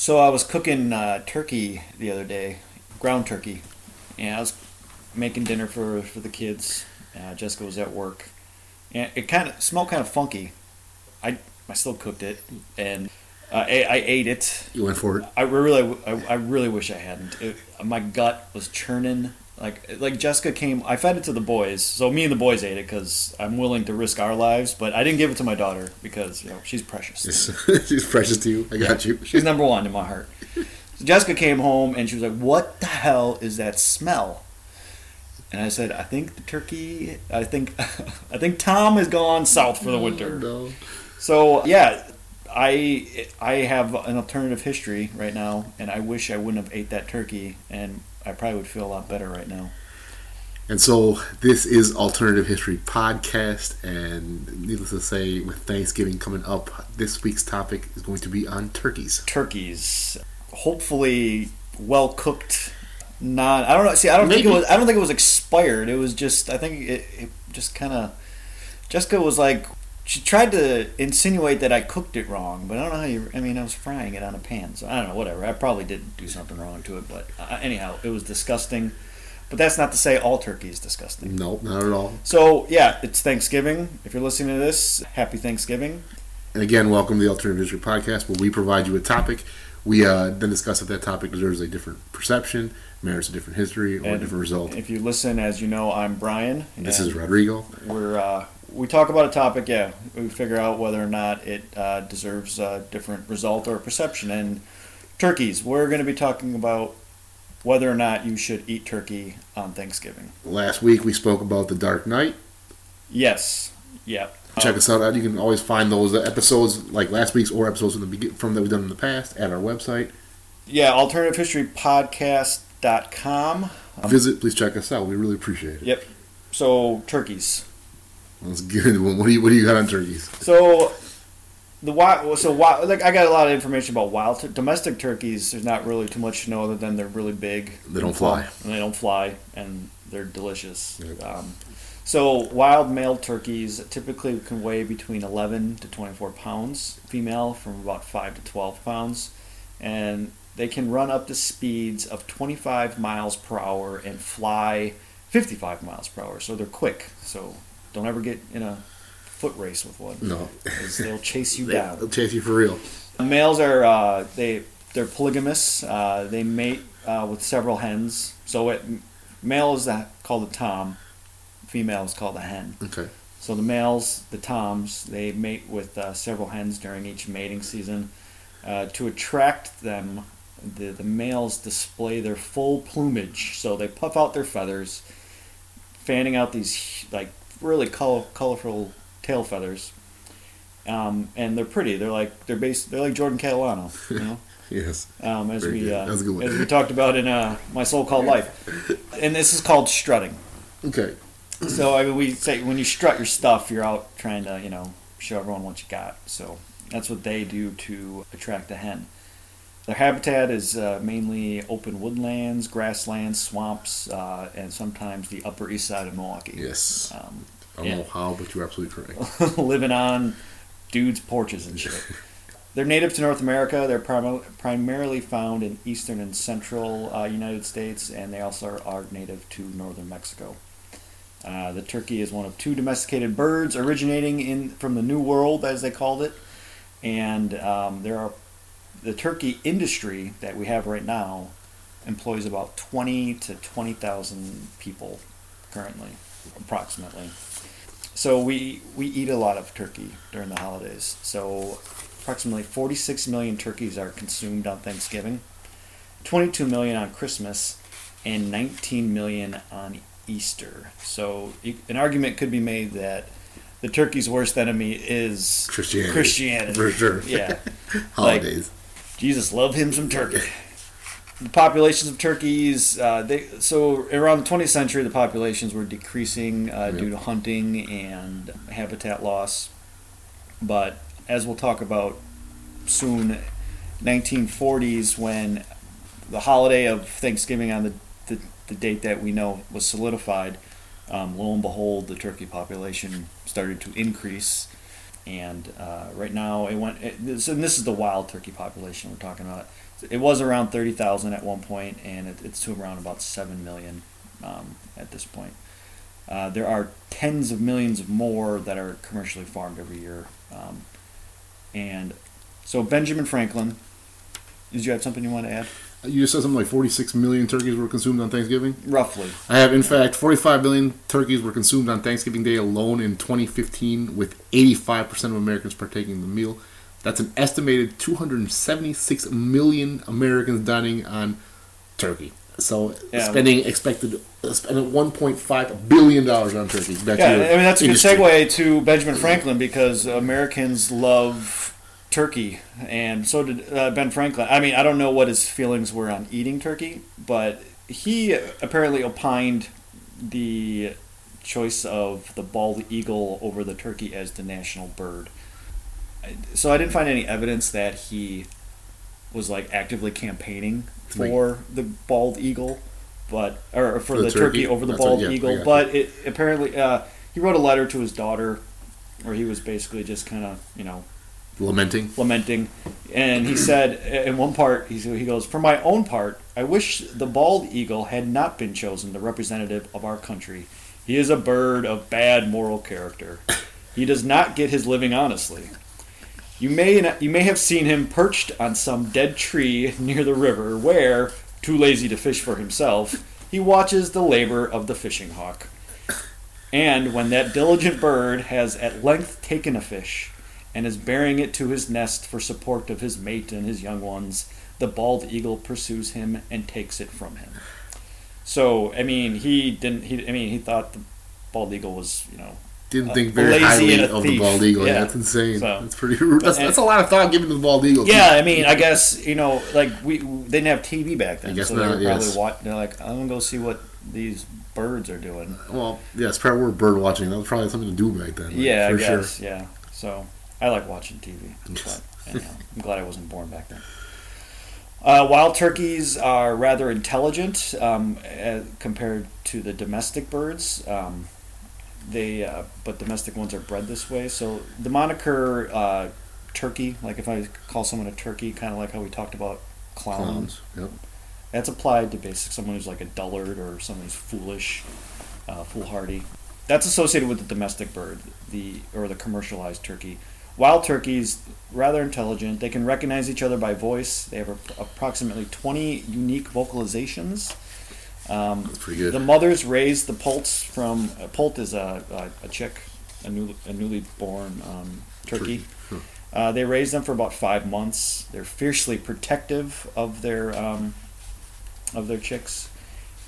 So I was cooking uh, turkey the other day, ground turkey, and I was making dinner for for the kids. Uh, Jessica was at work, and it kind of smelled kind of funky. I I still cooked it, and uh, I, I ate it. You went for it. I really, I, I really wish I hadn't. It, my gut was churning. Like, like Jessica came. I fed it to the boys, so me and the boys ate it because I'm willing to risk our lives. But I didn't give it to my daughter because you know she's precious. She's precious to you. I got you. She's number one in my heart. So Jessica came home and she was like, "What the hell is that smell?" And I said, "I think the turkey. I think, I think Tom has gone south for the oh, winter." No. So yeah, I I have an alternative history right now, and I wish I wouldn't have ate that turkey, and I probably would feel a lot better right now. And so this is Alternative History Podcast, and needless to say, with Thanksgiving coming up, this week's topic is going to be on turkeys. Turkeys, hopefully well cooked. Not I don't know. See, I don't think it was. I don't think it was expired. It was just. I think it, it just kind of. Jessica was like. She tried to insinuate that I cooked it wrong, but I don't know how you. I mean, I was frying it on a pan, so I don't know. Whatever. I probably did do something wrong to it, but uh, anyhow, it was disgusting. But that's not to say all turkey is disgusting. No, not at all. So yeah, it's Thanksgiving. If you're listening to this, happy Thanksgiving. And again, welcome to the Alternative History Podcast, where we provide you a topic. We uh, then discuss if that topic deserves a different perception, merits a different history, or a different result. If you listen, as you know, I'm Brian. And this is Rodrigo. we're uh, we talk about a topic. Yeah, we figure out whether or not it uh, deserves a different result or perception. And turkeys, we're going to be talking about whether or not you should eat turkey on Thanksgiving. Last week we spoke about the Dark Knight. Yes. Yeah. Check us out. You can always find those episodes, like last week's or episodes from the from that we've done in the past, at our website. Yeah. AlternativeHistoryPodcast.com. Visit, please check us out. We really appreciate it. Yep. So turkeys. That's good one. What do you What do you got on turkeys? So the wild, so wild, like I got a lot of information about wild tur- domestic turkeys. There's not really too much to know other than they're really big. They don't fly. and they don't fly, and they're delicious. Yep. Um, so wild male turkeys typically can weigh between 11 to 24 pounds. Female from about 5 to 12 pounds, and they can run up to speeds of 25 miles per hour and fly 55 miles per hour. So they're quick. So don't ever get in a foot race with one. No, they'll chase you They- down. they'll chase you for real. Males are uh, they they're polygamous. Uh, they mate uh, with several hens. So it, male is that called a tom, female is called a hen. Okay. So the males, the toms, they mate with uh, several hens during each mating season. Uh, to attract them, the, the males display their full plumage. So they puff out their feathers, fanning out these like really color, colorful tail feathers. Um, and they're pretty. They're like they're based. They're like Jordan Catalano, you know. Yes. Um, as Very we uh, That's a good one. as we talked about in uh, My So-Called Life, and this is called strutting. Okay. So I mean, we say when you strut your stuff, you're out trying to you know show everyone what you got. So that's what they do to attract the hen. Their habitat is uh, mainly open woodlands, grasslands, swamps, uh, and sometimes the Upper East Side of Milwaukee. Yes. Um, I don't yeah. know how, but you're absolutely correct. living on dudes' porches and shit. They're native to North America. They're prim- primarily found in eastern and central uh, United States, and they also are native to northern Mexico. Uh, the turkey is one of two domesticated birds originating in from the New World, as they called it, and um, there are the turkey industry that we have right now employs about twenty to twenty thousand people currently, approximately. So we we eat a lot of turkey during the holidays. So approximately 46 million turkeys are consumed on Thanksgiving, 22 million on Christmas, and 19 million on Easter. So an argument could be made that the turkey's worst enemy is Christianity. Christianity. For sure. Yeah. Holidays. Jesus, love him some turkey. The populations of turkeys, uh, they so around the 20th century, the populations were decreasing uh, due to hunting and habitat loss. But as we'll talk about soon, 1940s when the holiday of Thanksgiving on the, the, the date that we know was solidified, um, lo and behold, the turkey population started to increase. And uh, right now, it went. It, this, and this is the wild turkey population we're talking about. It was around thirty thousand at one point, and it, it's to around about seven million um, at this point. Uh, there are tens of millions of more that are commercially farmed every year, um, and so Benjamin Franklin. Did you have something you want to add? You just said something like 46 million turkeys were consumed on Thanksgiving. Roughly. I have, in fact, 45 million turkeys were consumed on Thanksgiving Day alone in 2015, with 85% of Americans partaking in the meal. That's an estimated 276 million Americans dining on turkey. So Yeah. spending expected uh, spending 1.5 billion dollars on turkey. Back Yeah, I mean that's a good segue to Benjamin Franklin because Americans love turkey, and so did uh, Ben Franklin. I mean, I don't know what his feelings were on eating turkey, but he apparently opined the choice of the bald eagle over the turkey as the national bird. So I didn't find any evidence that he was like actively campaigning for the bald eagle, but or for, For the the, turkey, turkey? over the That's what- bald yeah, eagle. But it apparently uh, he wrote a letter to his daughter, where he was basically just kind of you know lamenting. lamenting, and he said uh, in one part he he goes, "For my own part, I wish the bald eagle had not been chosen the representative of our country. He is a bird of bad moral character. He does not get his living honestly." You may you may have seen him perched on some dead tree near the river, where, too lazy to fish for himself, he watches the labor of the fishing hawk. And when that diligent bird has at length taken a fish, and is bearing it to his nest for support of his mate and his young ones, the bald eagle pursues him and takes it from him. So, I mean, he didn't. He, I mean, he thought the bald eagle was, you know, Didn't think very highly of the bald eagle. Yeah, Yeah. that's insane. So- that's pretty. That's, and- that's a lot of thought given to the bald eagle. too. Yeah, I mean, I guess you know, like we they didn't have TV back then, I guess so they not, were probably yes. watching. They're like, I'm gonna go see what these birds are doing. Well, yeah, it's probably we're bird watching. That was probably something to do back then. like, yeah, I for guess. sure. Yeah. So I like watching TV, but anyhow, I'm glad I wasn't born back then. Uh, wild turkeys are rather intelligent um, uh, compared to the domestic birds. Um, they, uh, but domestic ones are bred this way. So the moniker uh, turkey, like if I call someone a turkey, kind of like how we talked about clown, Clowns. Yep. that's applied to basic someone who's like a dullard or someone who's foolish, uh, foolhardy. That's associated with the domestic bird, the or the commercialized turkey. Wild turkeys rather intelligent. They can recognize each other by voice. They have a, approximately 20 unique vocalizations. Um, That's pretty good. the mothers raise the poults from a poult is a, a, a chick, a, new, a newly born um, turkey. Turkey, Uh, they raise them for about five months. They're fiercely protective of their um, of their chicks,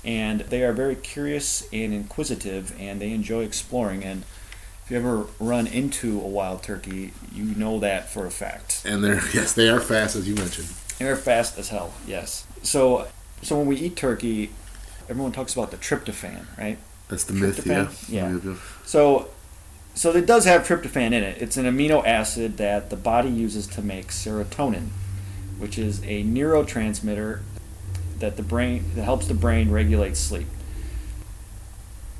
and they are very curious and inquisitive, and they enjoy exploring. And if you ever run into a wild turkey, you know that for a fact. And they're yes, they are fast as you mentioned. They're fast as hell. Yes. So so when we eat turkey, everyone talks about the tryptophan, right? That's the myth. Yeah. Yeah. Yep. So, so it does have tryptophan in it. It's an amino acid that the body uses to make serotonin, which is a neurotransmitter that the brain that helps the brain regulate sleep.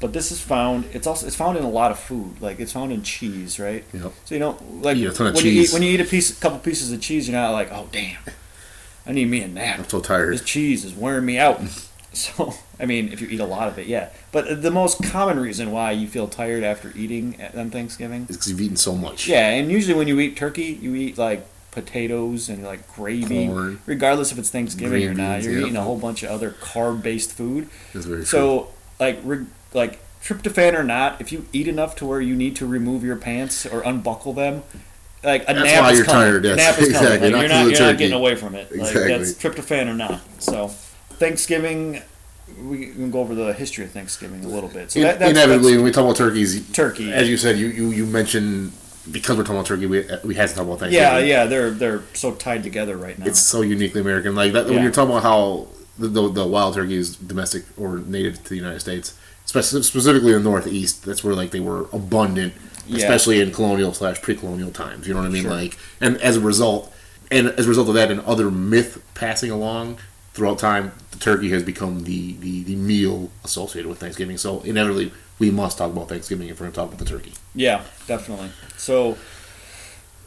But this is found. It's also it's found in a lot of food. Like it's found in cheese, right? Yep. So you don't like Eat a ton of when you eat when you eat a piece, couple pieces of cheese, you're not like, oh damn, I need me a nap. I'm so tired. This cheese is wearing me out. So, I mean, if you eat a lot of it, yeah. But the most common reason why you feel tired after eating on Thanksgiving, is because you've eaten so much. yeah, and usually when you eat turkey, you eat like potatoes and like gravy, Corn. regardless if it's Thanksgiving or not. You're yeah. eating a whole bunch of other carb-based food. That's very true. So, like, re- like tryptophan or not, if you eat enough to where you need to remove your pants or unbuckle them, like a That's nap why is you're coming. tired, yes, Nap is exactly, coming. Like, not you're not, you're not getting away from it. Like Exactly. that's tryptophan or not. So, Thanksgiving, we can go over the history of Thanksgiving a little bit. So that, that's, inevitably, that's when we talk about turkeys, turkey. as you said, you, you, you mentioned because we're talking about turkey, we, we had to talk about Thanksgiving. yeah, yeah, they're they're so tied together right now. It's so uniquely American. Like that when you're talking about how the, the, the wild turkey is domestic or native to the United States, specifically in the Northeast. That's where like they were abundant, Yeah. especially in colonial slash pre-colonial times. You know what I mean? Sure. Like, and as a result, and as a result of that, and other myth passing along throughout time, the turkey has become the the, the meal associated with Thanksgiving. So inevitably, we must talk about Thanksgiving if we're going to talk about the turkey. Yeah, definitely. So,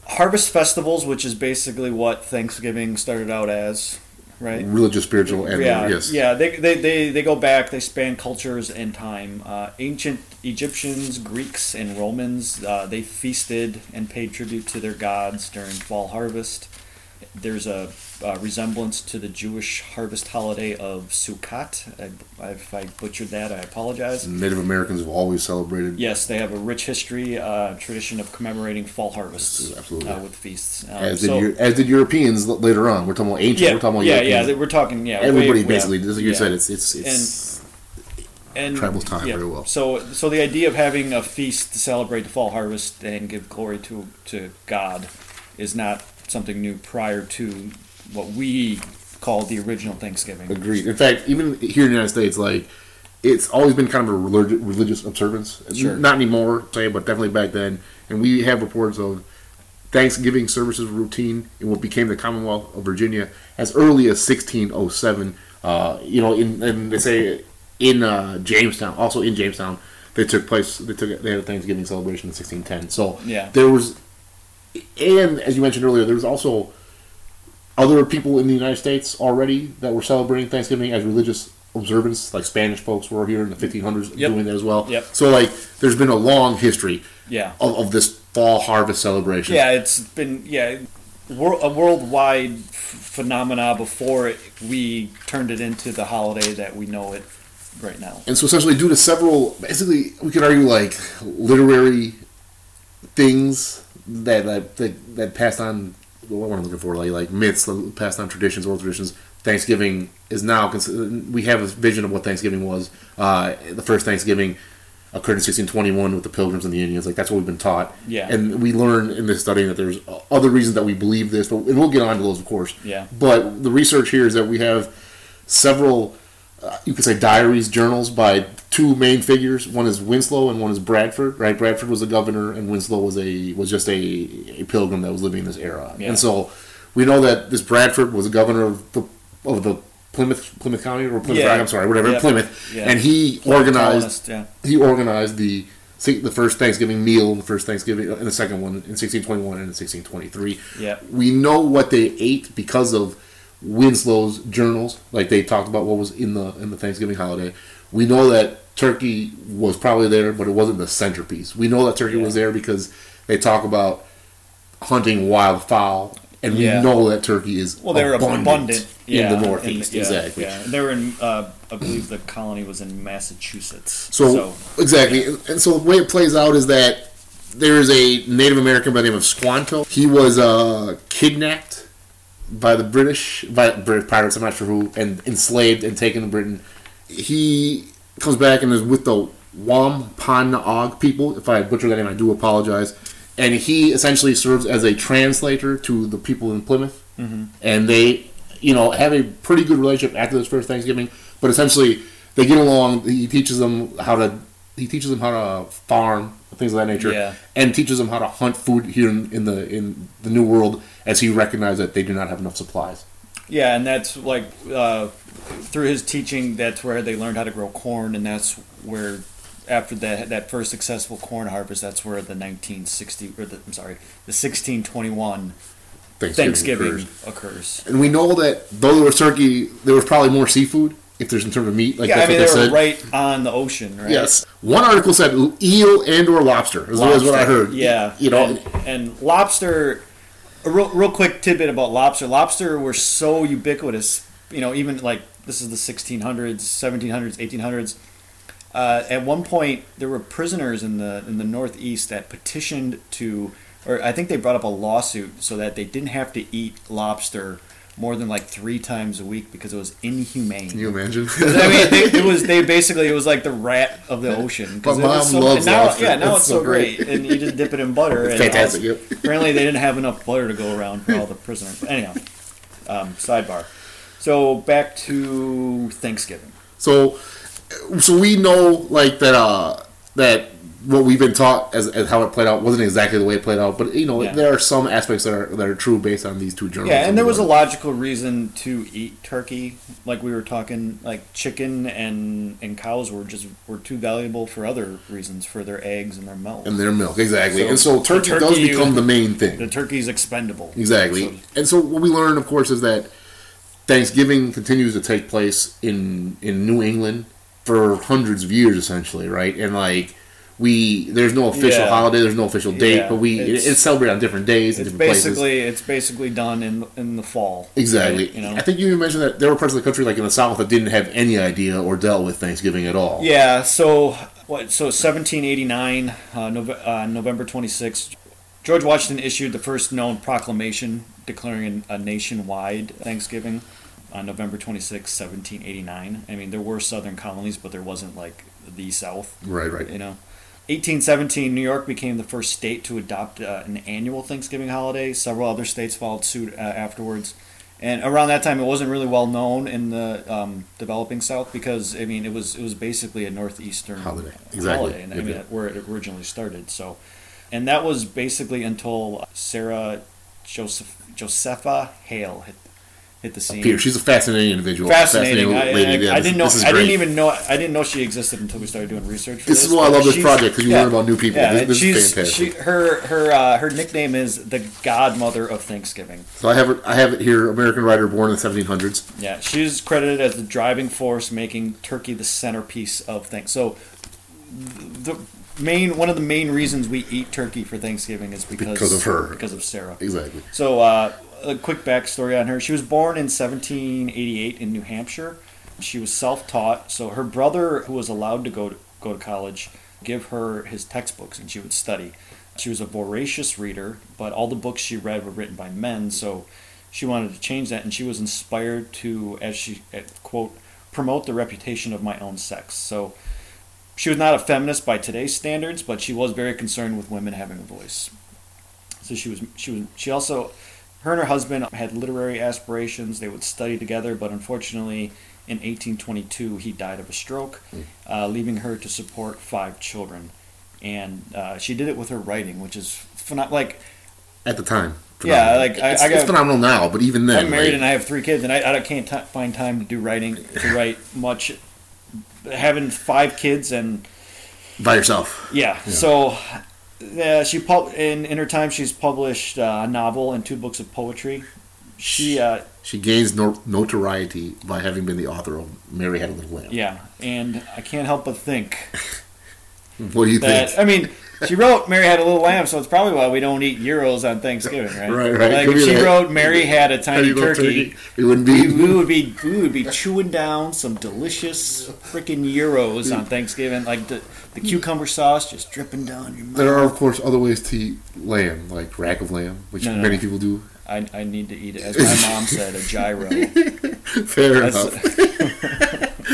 harvest festivals, which is basically what Thanksgiving started out as, right? religious, spiritual, and yeah, yes, yeah. They, they, they, they go back. They span cultures and time. Uh, ancient Egyptians, Greeks, and Romans uh, they feasted and paid tribute to their gods during fall harvest. There's a, uh resemblance to the Jewish harvest holiday of Sukkot. I, if I butchered that, I apologize. Native Americans have always celebrated. Yes, they have a rich history, uh, tradition of commemorating fall harvests Absolutely. uh, with feasts. Um, As did, so- Eu- as did Europeans later on. We're talking about ancient. yeah, we're talking about yeah, yeah. Europeans. they- We're talking, yeah. Everybody way- basically, yeah, like you yeah. said, it's it's it's and Tribal time very well. So, so the idea of having a feast to celebrate the fall harvest and give glory to to God is not something new prior to what we call the original Thanksgiving. agreed. In fact, even here in the United States, like it's always been kind of a religious observance. Sure. Not anymore, say, but definitely back then. And we have reports of Thanksgiving services routine in what became the Commonwealth of Virginia as early as 1607. Uh, you know, in and they say in uh, Jamestown, also in Jamestown, they took place. They took they had a Thanksgiving celebration in 1610. So Yeah. there was, and as you mentioned earlier, there was also other people in the United States already that were celebrating Thanksgiving as religious observance, like Spanish folks were here in the mm-hmm. 1500s Yep. doing that as well. Yep. So like, there's been a long history Yeah, of, of this fall harvest celebration. yeah. It's been yeah, wor- a worldwide f- phenomena before it, we turned it into the holiday that we know it right now. And so essentially, due to several, basically, we could argue like literary things that that that, that passed on. What I'm looking for? Like like myths, passed on traditions, oral traditions. Thanksgiving is now. We have a vision of what Thanksgiving was. Uh, the first Thanksgiving occurred in 1621 with the Pilgrims and the Indians. Like that's what we've been taught. Yeah. And we learn in this study that there's other reasons that we believe this, but and we'll get on to those, of course. Yeah. But the research here is that we have several, uh, you could say, diaries, journals by two main figures. One is Winslow and one is Bradford. Right, Bradford was a governor, and Winslow was a was just a, a pilgrim that was living in this era. Yeah. And so we know that this Bradford was a governor of the of the Plymouth Plymouth County or Plymouth Yeah. I'm sorry, whatever Yeah. Plymouth, and he organized yeah. he organized the the first Thanksgiving meal, the first Thanksgiving, and the second one in 1621 and in 1623. Yeah. We know what they ate because of Winslow's journals, like they talked about what was in the in the Thanksgiving holiday. We know that turkey was probably there, but it wasn't the centerpiece. We know that turkey Yeah. was there because they talk about hunting wild fowl, and we Yeah. know that turkey is Well, they were abundant, abundant, yeah, in the Northeast. yeah, exactly. Yeah, they were in. Uh, I believe the colony was in Massachusetts. So, exactly, and, and so the way it plays out is that there is a Native American by the name of Squanto. He was uh, kidnapped by the British, by British pirates. I'm not sure who, and enslaved and taken to Britain. He comes back and is with the Wampanoag people. If I butcher that name, I do apologize. And he essentially serves as a translator to the people in Plymouth, mm-hmm. and they, you know, have a pretty good relationship after this first Thanksgiving. But essentially, they get along. He teaches them how to. He teaches them how to farm, things of that nature, Yeah. and teaches them how to hunt food here in, in the in the New World, as he recognized that they do not have enough supplies. yeah, and that's like uh, through his teaching. That's where they learned how to grow corn, and that's where after that that first successful corn harvest, that's where the 1960 or the, I'm sorry, the 1621 Thanksgiving, Thanksgiving occurs. occurs. and we know that though there was turkey, there was probably more seafood if there's in terms of meat. Like yeah, I mean they they were said. right on the ocean, right? Yes. One article said eel and or lobster. Is, is what I heard. Yeah, You know, and, and lobster. A real, real quick tidbit about lobster. Lobster were so ubiquitous. You know, even like this is the 1600s, 1700s, 1800s. Uh, at one point, there were prisoners in the in the Northeast that petitioned to, or I think they brought up a lawsuit so that they didn't have to eat lobster more than like three times a week because it was inhumane. Can you imagine? I mean, they, it was they basically it was like the rat of the ocean. it was mom so, loves now, lobster. Yeah, now It's it's, so so great. and you just dip it in butter. It's and fantastic, also- yep. Apparently, they didn't have enough butter to go around for all the prisoners. Anyhow, um, sidebar. So back to Thanksgiving. So, so we know like that. Uh, that what we've been taught as, as how it played out wasn't exactly the way it played out, but you know Yeah. there are some aspects that are that are true based on these two journals. Yeah, and there was a logical reason to eat turkey. Like we were talking, like chicken and and cows were just were too valuable for other reasons, for their eggs and their milk. and their milk exactly, So and so the turkey, does become the main thing. the turkey's expendable. Exactly. So- and so what we learn, of course, is that Thanksgiving continues to take place in in New England for hundreds of years, essentially, right? And like we, there's no official Yeah. holiday, there's no official date, Yeah, but we it's- it's, celebrated on different days and It's different places. basically it's basically done in in the fall. Exactly. right? You know. I think you mentioned that there were parts of the country, like in the South, that didn't have any idea or dealt with Thanksgiving at all. Yeah. So what? So 1789, uh, Nove- uh, November 26th, George Washington issued the first known proclamation declaring a nationwide Thanksgiving on November 26, 1789. I mean, there were Southern colonies, but there wasn't like the South. Right, right. You know. 1817, New York became the first state to adopt uh, an annual Thanksgiving holiday. Several other states followed suit uh, afterwards. And around that time, it wasn't really well known in the um, developing South because I mean it was it was basically a northeastern Holiday. Exactly. holiday, and I mean yep. where it originally started. So, and that was basically until Sarah Joseph Josepha Hale hit the scene. Peter, she's a fascinating individual. Fascinating. I, lady. I- Yeah, I didn't know. this is I didn't even know. I didn't know she existed until we started doing research. For This this is why I love this project because you learn about new people. Yeah, this this she's, is fantastic. She, her her uh, her nickname is the godmother of Thanksgiving. so I have it. I have it here. American writer, born in the 1700s. Yeah, she's credited as the driving force, making turkey the centerpiece of things. So, the main one of the main reasons we eat turkey for Thanksgiving is because Because of her. because of Sarah. Exactly. So, uh, a quick backstory on her. She was born in 1788 in New Hampshire. She was self-taught. So her brother, who was allowed to go to, go to college, give her his textbooks, and she would study. She was a voracious reader, but all the books she read were written by men. So she wanted to change that, and she was inspired to, as she uh, quote, promote the reputation of my own sex. So she was not a feminist by today's standards, but she was very concerned with women having a voice. So she was she was she also her and her husband had literary aspirations. They would study together, but unfortunately, in 1822, he died of a stroke, uh, leaving her to support five children. And uh, she did it with her writing, which is phenom- like At the time. Yeah, like, I- it's, I got- it's phenomenal now, but even then, I'm married like, and I have three kids, and I, I can't t- find time to do writing to write much. Having five kids and by yourself. yeah, so yeah, she pub- in in her time she's published uh, a novel and two books of poetry. She uh, She gains no- notoriety by having been the author of Mary Had a Little Lamb. yeah, and I can't help but think What do you that think? I mean she wrote Mary had a little lamb, so it's probably why we don't eat gyros on Thanksgiving, right? Right, right. Like if she that. wrote Mary had a tiny turkey. It wouldn't We, be. we would be we would be chewing down some delicious freaking gyros on Thanksgiving, like the, the cucumber sauce just dripping down your mouth. There are, of course, other ways to eat lamb, like rack of lamb, which No, no, many no. people do. I, I need to eat it, as my mom said, a gyro. Fair enough.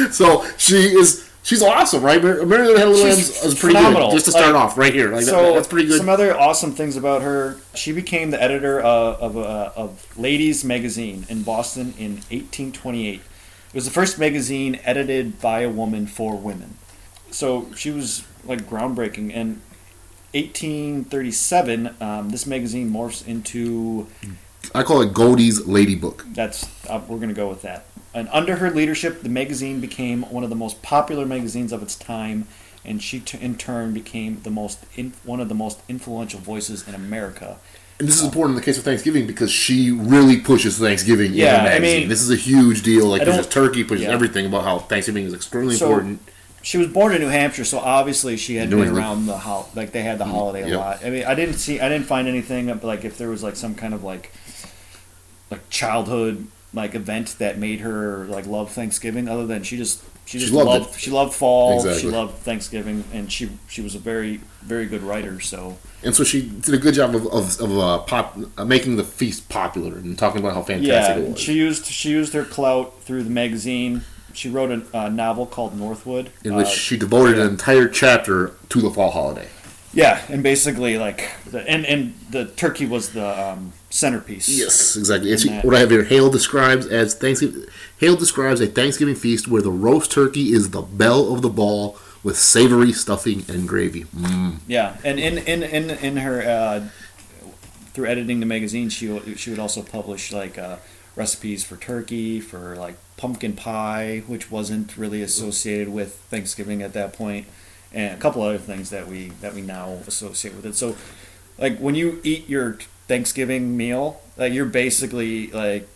so she is. She's awesome, right? Mary Had a Little Lamb is pretty phenomenal. good. Just to start Like, off, right here, like that- so that's pretty good. Some other awesome things about her: she became the editor uh, of uh, of Ladies Magazine in Boston in 1828. It was the first magazine edited by a woman for women. So she was like groundbreaking. And 1837, um, this magazine morphs into I call it Goldie's Lady Book. that's uh, we're gonna go with that. And under her leadership, the magazine became one of the most popular magazines of its time, and she t- in turn became the most in- one of the most influential voices in America. And this is important in the case of Thanksgiving because she really pushes Thanksgiving Yeah, in the I mean, this is a huge deal. Like pushes turkey, pushes yeah. everything about how Thanksgiving is extremely So, important. She was born in New Hampshire, so obviously she had New been England. around the hol- like they had the holiday a Yep. lot. I mean, I didn't see, I didn't find anything like if there was like some kind of like like childhood like event that made her like love Thanksgiving, other than she just she She just loved loved she loved fall, she loved Thanksgiving, and she she was a very very good writer. So And so she did a good job of, of, of uh, pop, uh, making the feast popular and talking about how fantastic it yeah, was. she used she used her clout through the magazine. She wrote a, a novel called Northwood, in which uh, she devoted an entire chapter to the fall holiday. Yeah, and basically like the and and the turkey was the um, centerpiece. Yes, exactly. And she, what I have here, Hale describes as Thanksgiving. Hale describes a Thanksgiving feast where the roast turkey is the belle of the ball with savory stuffing and gravy. Mm. Yeah, and in in in in her uh, through editing the magazine, she would- she would also publish like uh, recipes for turkey, for like pumpkin pie, which wasn't really associated with Thanksgiving at that point, and a couple other things that we that we now associate with it. So, like when you eat your Thanksgiving meal, like you're basically like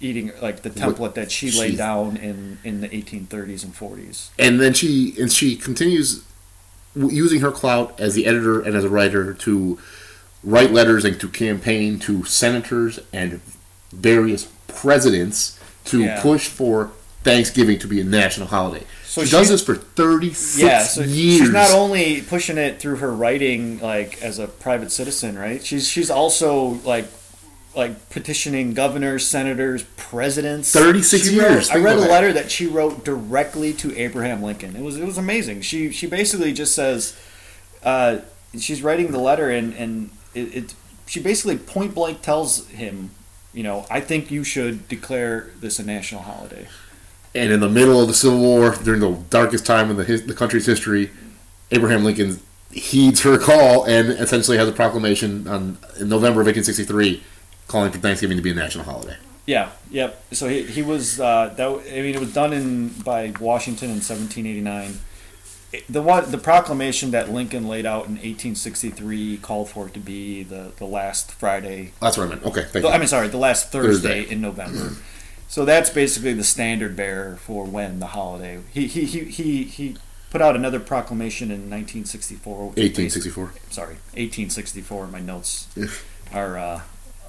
eating like the What- template that she she- laid down in in the 1830s and 40s. and then she and she continues using her clout as the editor and as a writer to write letters and to campaign to senators and various presidents to Yeah. push for Thanksgiving to be a national holiday. So she does this for 36 yeah, so years. she's not only pushing it through her writing, like as a private citizen, right? She's she's also like like petitioning governors, senators, presidents. 36 She wrote- years, I read a letter that she wrote directly to Abraham Lincoln. It was it was amazing. She she basically just says, uh, she's writing the letter and and it, it she basically point blank tells him, you know, I think you should declare this a national holiday. And in the middle of the Civil War, during the darkest time in the, his, the country's history, Abraham Lincoln heeds her call and essentially has a proclamation on in November of 1863 calling for Thanksgiving to be a national holiday. Yeah, yep. So he, he was uh, that. I mean, it was done in by Washington in 1789. The one the proclamation that Lincoln laid out in 1863 called for it to be the, the last Friday. That's what I meant. Okay, thank the- you. I mean, sorry, the last Thursday, Thursday. in November. So that's basically the standard bearer for when the holiday. He he he he, he put out another proclamation in 1964. which is 1864. sorry, 1864. My notes are uh,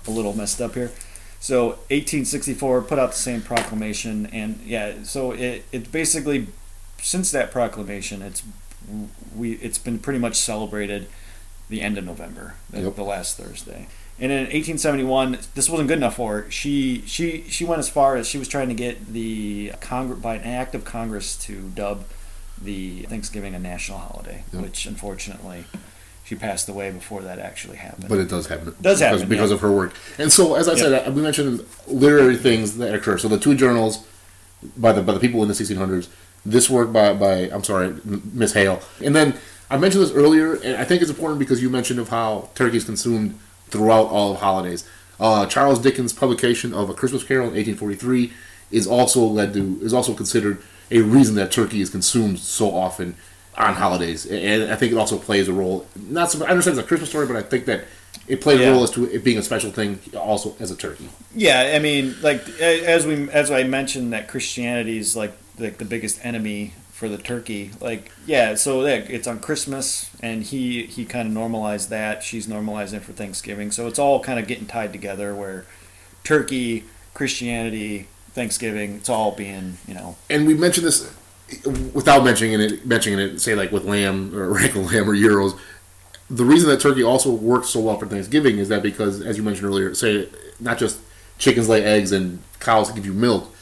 a little messed up here. So 1864 put out the same proclamation, and yeah, so it it basically since that proclamation, it's we it's been pretty much celebrated the end of November, the, Yep. the last Thursday. And in 1871, this wasn't good enough for her. She she she went as far as she was trying to get the Congress by an act of Congress to dub the Thanksgiving a national holiday, Yep. which unfortunately she passed away before that actually happened. But it does happen. Does because, happen, because yeah. of her work. And so, as I said, uh, we mentioned literary things that occur. So the two journals by the by the people in the 1600s. This work by by I'm sorry, Miss Hale. And then I mentioned this earlier, and I think it's important because you mentioned of how turkey is consumed throughout all of holidays. Uh, Charles Dickens' publication of A Christmas Carol in 1843 is also led to is also considered a reason that turkey is consumed so often on holidays, and I think it also plays a role. Not so I understand it's a Christmas story, but I think that it played a role as to it being a special thing, also as a turkey. Yeah, I mean, like as we as I mentioned that Christianity is like like the biggest enemy for the turkey. Like, yeah, so like, it's on Christmas, and he he kind of normalized that. She's normalizing it for Thanksgiving, so it's all kind of getting tied together. Where turkey, Christianity, Thanksgiving, it's all being you know and we mentioned this without mentioning it, mentioning it, say like with lamb or regular lamb or gyros. The reason that turkey also works so well for Thanksgiving is that because, as you mentioned earlier, say not just chickens lay eggs and cows give you milk,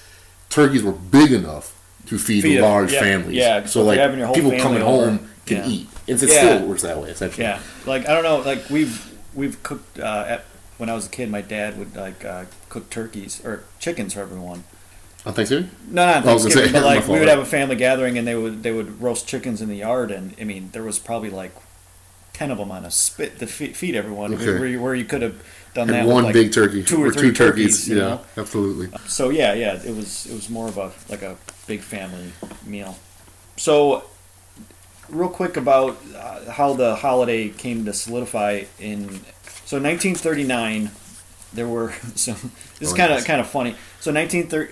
turkeys were big enough to feed, Feed large families. yeah, so like people coming over, home can yeah. eat, and it Yeah. still works that way essentially. Yeah, like I don't know, like we've we've cooked uh, at when I was a kid. My dad would like uh, cook turkeys or chickens for everyone. On Thanksgiving, No, not I was gonna Thanksgiving, say, but like we would have a family gathering and they would they would roast chickens in the yard, and I mean there was probably like ten of them on a spit to feed, feed everyone, Okay. where, you, where you could have done and that one like big turkey two or, or three two turkeys. you yeah, know? absolutely. So yeah, yeah, it was it was more of a like a big family meal. So, real quick about uh, how the holiday came to solidify in so 1939. There were so this is kind of kind of funny. So 1930,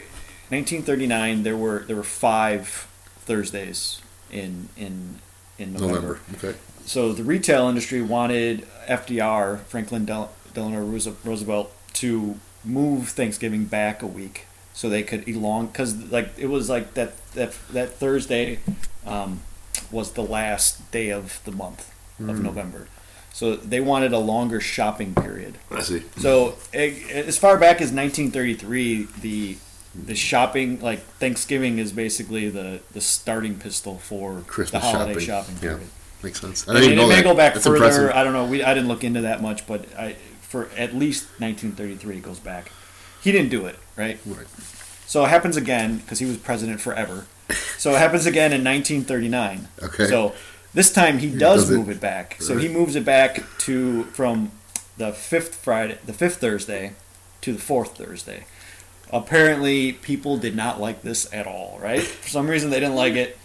1939 there were there were five Thursdays in in in November. November. Okay. So the retail industry wanted FDR, Franklin Del- Delano Roosevelt, to move Thanksgiving back a week so they could elong because like it was like that that that Thursday um, was the last day of the month of November. So they wanted a longer shopping period. I see. So eh, as far back as 1933, the the shopping like Thanksgiving is basically the the starting pistol for Christmas the holiday shopping. shopping Yeah. period. Makes sense. I didn't and mean, it may go back That's further. impressive. I don't know. We I didn't look into that much, but I for at least 1933 it goes back. He didn't do it, right? Right. So it happens again because he was president forever. So it happens again in 1939. Okay. So this time he does does move it back. So he moves it back to from the fifth Friday, the fifth Thursday, to the fourth Thursday. Apparently, people did not like this at all. Right? For some reason, they didn't like it.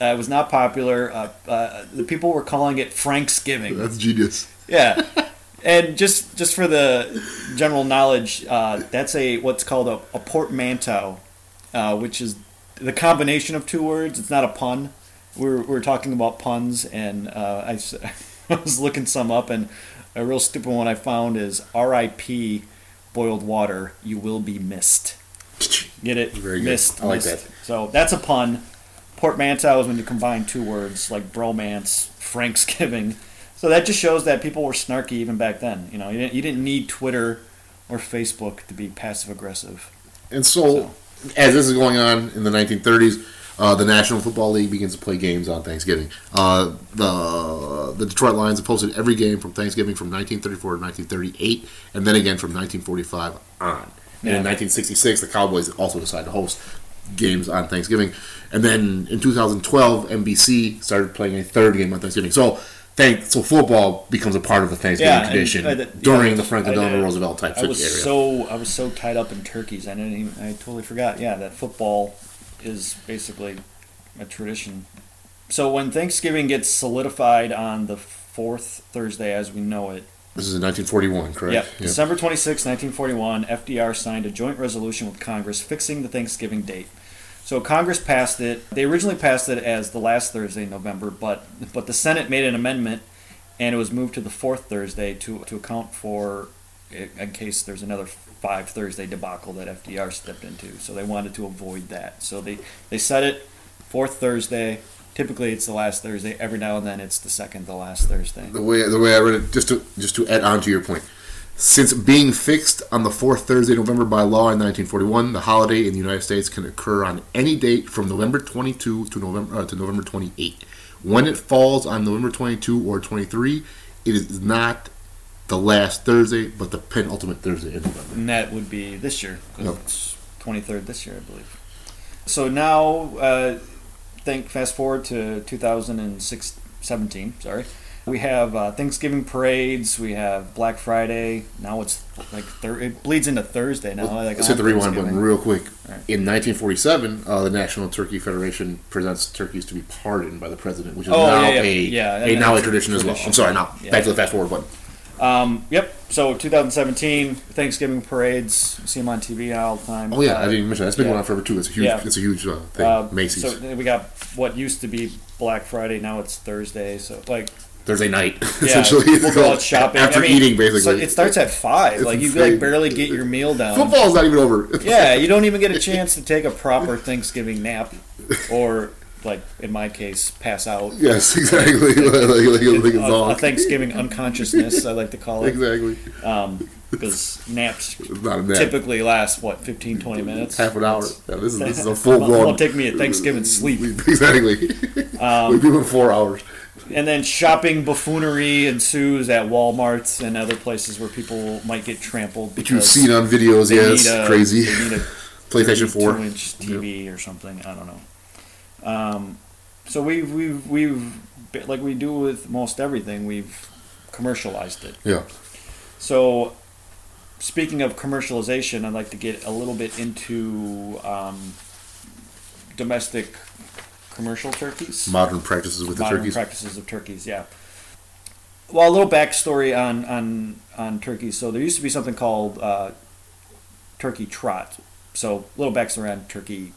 Uh, it was not popular. Uh, uh, the people were calling it Franksgiving. That's genius. Yeah. And just just for the general knowledge, uh, that's a what's called a, a portmanteau, uh, which is the combination of two words. It's not a pun. We're, we're talking about puns, and uh, I, I was looking some up, and a real stupid one I found is R.I.P. boiled water. You will be missed. Get it? Very good. missed. I like missed. that. So that's a pun. Portmanteau is when you combine two words like bromance, Franksgiving. So that just shows that people were snarky even back then. You know, you didn't, you didn't need Twitter or Facebook to be passive aggressive. And so, as this is going on in the 1930s, uh, the National Football League begins to play games on Thanksgiving. Uh, the the Detroit Lions have posted every game from Thanksgiving from 1934 to 1938, and then again from 1945 on. And Yeah. in 1966, the Cowboys also decided to host games on Thanksgiving, and then in 2012, NBC started playing a third game on Thanksgiving. So. Thank, so football becomes a part of the Thanksgiving Yeah, and, tradition uh, that- during yeah, the Franklin Delano Roosevelt type I area. was so I was so tied up in turkeys. I didn't even, I totally forgot. Yeah, that football is basically a tradition. So when Thanksgiving gets solidified on the fourth Thursday, as we know it, this is in 1941, correct? Yep. December 26, 1941, FDR signed a joint resolution with Congress fixing the Thanksgiving date. So Congress passed it. They originally passed it as the last Thursday in November, but but the Senate made an amendment and it was moved to the fourth Thursday to to account for in case there's another five Thursday debacle that FDR stepped into. So they wanted to avoid that. So they they set it fourth Thursday. Typically it's the last Thursday. Every now and then it's the second the last Thursday. the way the way I read it, just to just to add on to your point, since being fixed on the fourth Thursday of November by law in 1941, the holiday in the United States can occur on any date from November 22 to November uh, to November 28. When it falls on November 22 or 23, it is not the last Thursday, but the penultimate Thursday in November. And that would be this year, Yep. it's 23rd this year, I believe. So now, uh, think fast forward to 2017, sorry. We have uh, Thanksgiving parades, we have Black Friday. Now it's like, thir- it bleeds into Thursday now. like Let's hit the rewind button real quick. Right. In 1947, uh, the National Turkey Federation presents turkeys to be pardoned by the president, which is Oh, now yeah, yeah. a, Yeah, a now a a tradition as well. I'm sorry, now back to the fast forward button. Um, yep. So 2017 Thanksgiving parades. You see them on TV all the time. Oh yeah, Uh, I didn't even mention that. That's been yeah. going on forever too. It's a huge, Yeah. it's a huge uh, thing. uh, Macy's So we got what used to be Black Friday. Now it's Thursday. So like Thursday night, essentially. we'll go out shopping after I mean, eating, basically. So it starts at five. It's like you like barely get your meal down. Football's not even over. Yeah, you don't even get a chance to take a proper Thanksgiving nap, or like in my case, pass out. yes, exactly. like, like, like, a A, a. Thanksgiving unconsciousness, I like to call it, Exactly. because naps nap. typically last what 15, 20 minutes. Half an hour. Yeah, this is this is a full blown. won't take me a Thanksgiving sleep. Exactly. Um, We've been four hours. And then shopping buffoonery ensues at Walmarts and other places where people might get trampled But you've because seen on videos, yeah, it's a- crazy. They need a PlayStation 4. two inch TV or something. I don't know. Um, so we've we've we've like we do with most everything, we've commercialized it. Yeah. So speaking of commercialization, I'd like to get a little bit into um, domestic commercial turkeys Modern practices with the turkeys. practices of turkeys. Yeah. Well, a little backstory on on on turkeys. So there used to be something called uh, turkey trot. So a little backstory on turkey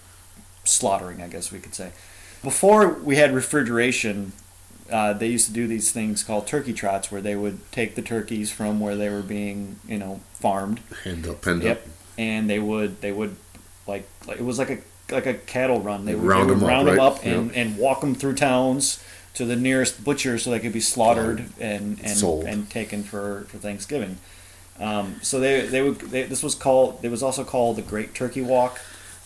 slaughtering, I guess we could say. Before we had refrigeration, uh, they used to do these things called turkey trots, where they would take the turkeys from where they were being, you know, farmed. Hand up, penned Yep. up. And they would they would like, like it was like a like a cattle run. They They'd round they would 'em up, round them right? up and, and walk them through towns to the nearest butcher so they could be slaughtered and and, Sold. and taken for, for Thanksgiving. Um, so they they would they, this was called it was also called the Great Turkey Walk,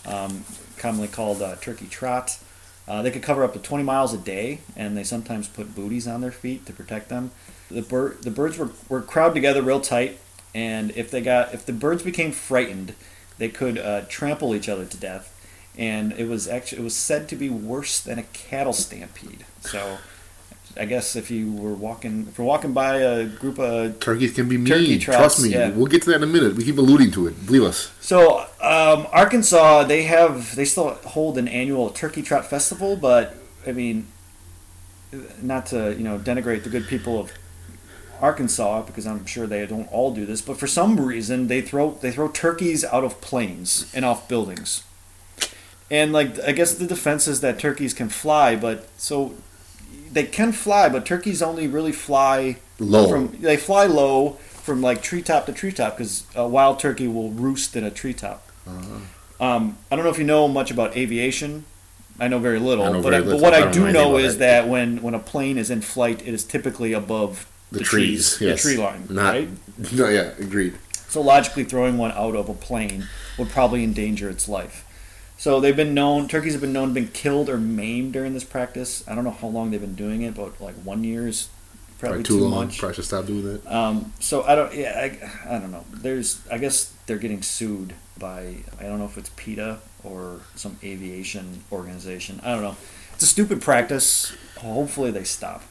um, commonly called uh, Turkey Trot. Uh, they could cover up to 20 miles a day, and they sometimes put booties on their feet to protect them. The bird the birds were, were crowded together real tight, and if they got if the birds became frightened, they could uh, trample each other to death. And it was actually it was said to be worse than a cattle stampede. So, I guess if you were walking if you're walking by a group of Turkeys can be mean. Turkey trots, Trust me. yeah. We'll get to that in a minute. We keep alluding to it. Believe us. So um, Arkansas, they have they still hold an annual turkey trot festival, but I mean, not to you know denigrate the good people of Arkansas, because I'm sure they don't all do this, but for some reason they throw they throw turkeys out of planes and off buildings. And like I guess the defense is that turkeys can fly, but so they can fly, but turkeys only really fly Low. From they fly low from like treetop to treetop because a wild turkey will roost in a treetop. Uh-huh. Um, I don't know if you know much about aviation. I know very little, know but, very I, little. but what I I, don't know know is it. that when, when a plane is in flight, it is typically above The, the, trees, yes. the tree line, Not, right? No, yeah, agreed. So logically, throwing one out of a plane would probably endanger its life. So they've been known. Turkeys have been known to been killed or maimed during this practice. I don't know how long they've been doing it, but like one year's probably, Probably too too long. much. Probably should stop doing that. Um, so I don't. Yeah, I, I don't know. There's. I guess they're getting sued by. I don't know if it's PETA or some aviation organization. I don't know. It's a stupid practice. Hopefully they stop.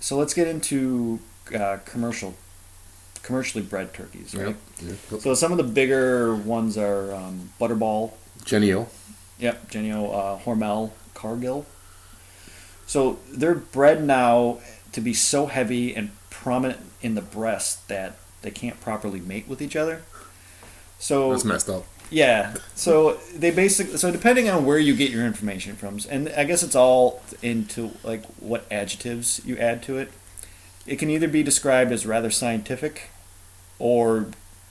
So let's get into uh, commercial, commercially bred turkeys, right? Yep. Yep. So some of the bigger ones are um, Butterball. Jennie-O. Yep, Jennie-O, uh, Hormel, Cargill. So they're bred now to be so heavy and prominent in the breast that they can't properly mate with each other. So That's messed up. yeah, so they basically so depending on where you get your information from, and I guess it's all into like what adjectives you add to it. It can either be described as rather scientific, or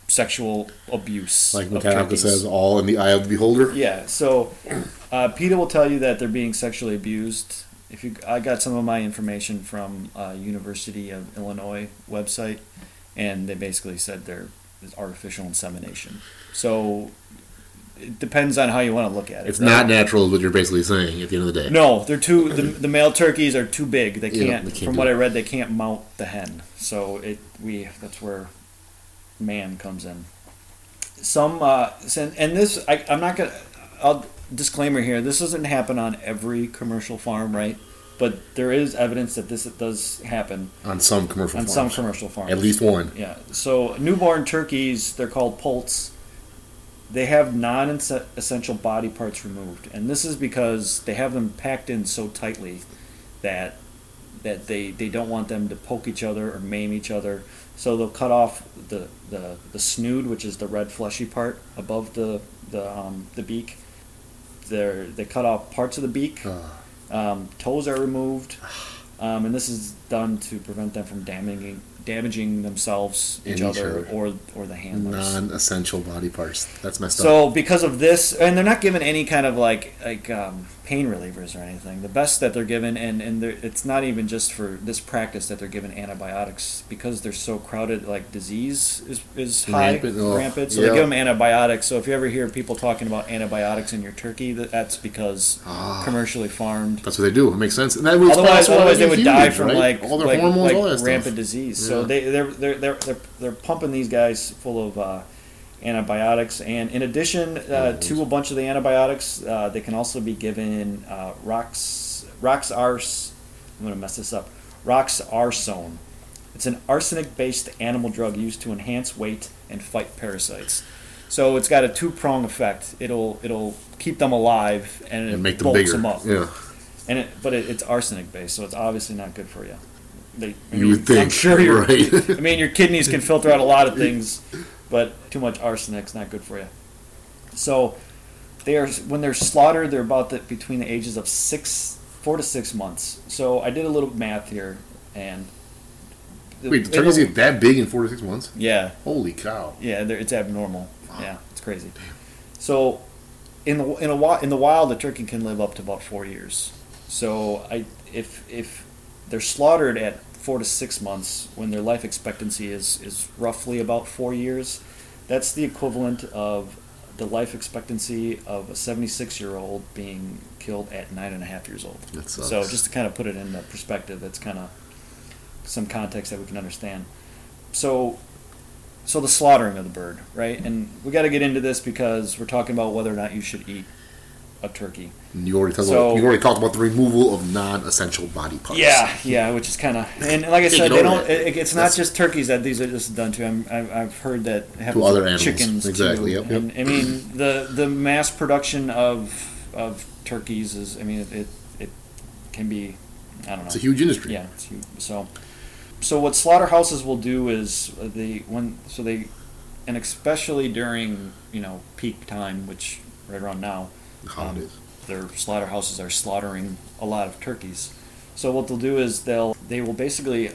sexual abuse. Like of Metallica turkeys. says, all in the eye of the beholder. Yeah, so uh, PETA will tell you that they're being sexually abused. If you, I got some of my information from uh, University of Illinois website, and they basically said they're artificial insemination. So it depends on how you want to look at it. It's right? not natural, is what you're basically saying at the end of the day. No, they're too. The, the male turkeys are too big. They can't. they can't from what it. I read, they can't mount the hen. So it we that's where man comes in. Some uh, and this I, I'm not gonna. I'll disclaimer here. This doesn't happen on every commercial farm, right? But there is evidence that this does happen On some commercial on farms. some commercial farms. At least one. Yeah. So newborn turkeys, they're called poults. They have non-essential body parts removed, and this is because they have them packed in so tightly that that they, they don't want them to poke each other or maim each other. So they'll cut off the, the, the snood, which is the red fleshy part above the the, um, the beak. They're, they cut off parts of the beak. Uh, Um, toes are removed, um, and this is done to prevent them from damaging damaging themselves, each each other, other. or or the handlers. non-essential body parts. That's messed up. So because of this, and they're not given any kind of like like um, pain relievers or anything. The best that they're given, and and they're, it's not even just for this practice that they're given antibiotics because they're so crowded. Like disease is is high, Rampant, oh, rampant. So yeah. they give them antibiotics. So if you ever hear people talking about antibiotics in your turkey, that that's because Ah. commercially farmed. That's what they do. It makes sense. And that was Otherwise, otherwise they would humans, die from right? like all their like, hormones, like all that rampant stuff. disease. So they they're they're they're they're, they're pumping these guys full of uh, antibiotics, and in addition uh, to a bunch of the antibiotics, uh, they can also be given uh, rox roxars. I'm gonna mess this up. Roxarsone. It's an arsenic-based animal drug used to enhance weight and fight parasites. So it's got a two-prong effect. It'll it'll keep them alive and it And make them bulks bigger. them up Yeah. and it, but it, it's arsenic based, so it's obviously not good for you. They, I You mean, would think, I'm sure you're. right? I mean, your kidneys can filter out a lot of things, but too much arsenic's not good for you. So, they are when they're slaughtered, they're about the, between the ages of six, four to six months. So I did a little math here, and Wait, the turkeys get that big in four to six months? yeah, Holy cow! yeah, it's abnormal. Yeah, it's crazy. So, in the in a in the wild, a turkey can live up to about four years. So, I if if they're slaughtered at four to six months, when their life expectancy is is roughly about four years, that's the equivalent of the life expectancy of a 76 year old being killed at nine and a half years old. So, just to kind of put it into perspective, it's kind of some context that we can understand. So, so the slaughtering of the bird, right? And we got to get into this because we're talking about whether or not you should eat a turkey. You already talked So- about you already talked about the removal of non-essential body parts. Yeah, yeah, which is kind of and like I said, they don't. It, it's not just turkeys that these are just done to. I'm, I've, I've heard that happens other animals. chickens Exactly, too. yep, yep. And I mean the the mass production of of turkeys is. I mean it it, it can be. I don't know. It's a huge industry. Yeah, it's huge. So, so what slaughterhouses will do is uh, they when so they and especially during you know peak time, which right around now, Holidays. their slaughterhouses are slaughtering a lot of turkeys. So what they'll do is they'll they will basically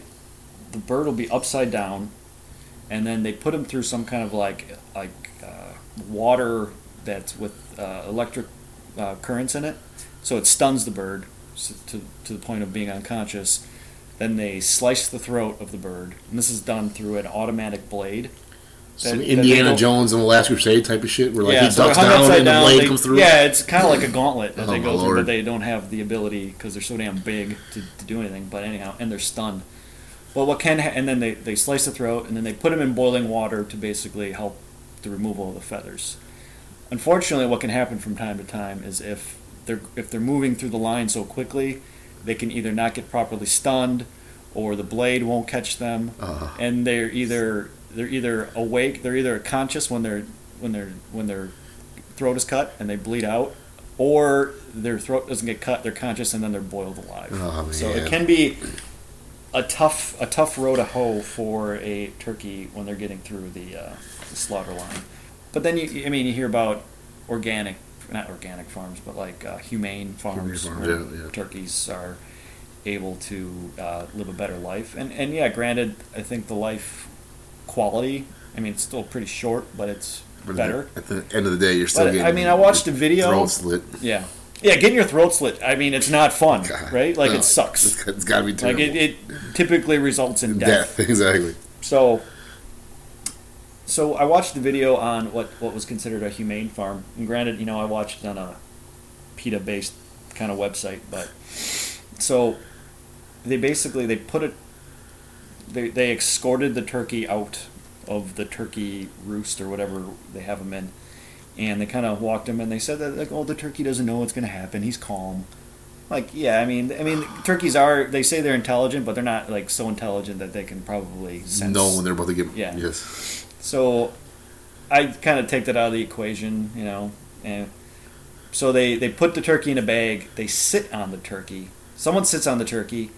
the bird will be upside down, and then they put them through some kind of like like uh, water that's with uh, electric uh, currents in it, so it stuns the bird to to the point of being unconscious. Then they slice the throat of the bird, and this is done through an automatic blade. Some that- Indiana Jones and the Last Crusade type of shit, where like yeah, he so ducks down and the blade they- comes through. Yeah, it's kind of like a gauntlet that Oh, they go through, lord. but they don't have the ability because they're so damn big to, to do anything. But anyhow, and they're stunned. Well, what can ha- and then they, they slice the throat and then they put them in boiling water to basically help the removal of the feathers. Unfortunately, what can happen from time to time is if they're if they're moving through the line so quickly, they can either not get properly stunned, or the blade won't catch them, Uh, and they're either they're either awake, they're either conscious when they're when they're when their throat is cut and they bleed out, or their throat doesn't get cut, they're conscious and then they're boiled alive. Oh, so it can be a tough a tough row to hoe for a turkey when they're getting through the, uh, the slaughter line. But then you I mean you hear about organic not organic farms but like uh, humane farms farms, where yeah, yeah. turkeys are able to uh, live a better life and and yeah granted I think the life quality I mean it's still pretty short but it's but better At the end of the day, you're still But, getting. I mean, I watched a video- Throat slit. yeah yeah getting your throat slit I mean it's not fun God, right like no, it sucks It's, it's got to be like terrible. it, it typically results in death. exactly. so, so I watched the video on what, what was considered a humane farm. And granted, you know, I watched it on a PETA based kind of website, but so they basically they put it they they escorted the turkey out of the turkey roost or whatever they have him in, and they kind of walked him and they said that like oh the turkey doesn't know what's going to happen he's calm. Like yeah, I mean, I mean, turkeys are. They say they're intelligent, but they're not like so intelligent that they can probably sense. know when they're about to get. Yeah. Yes. So I kind of take that out of the equation, you know. And so they, they put the turkey in a bag, they sit on the turkey. Someone sits on the turkey,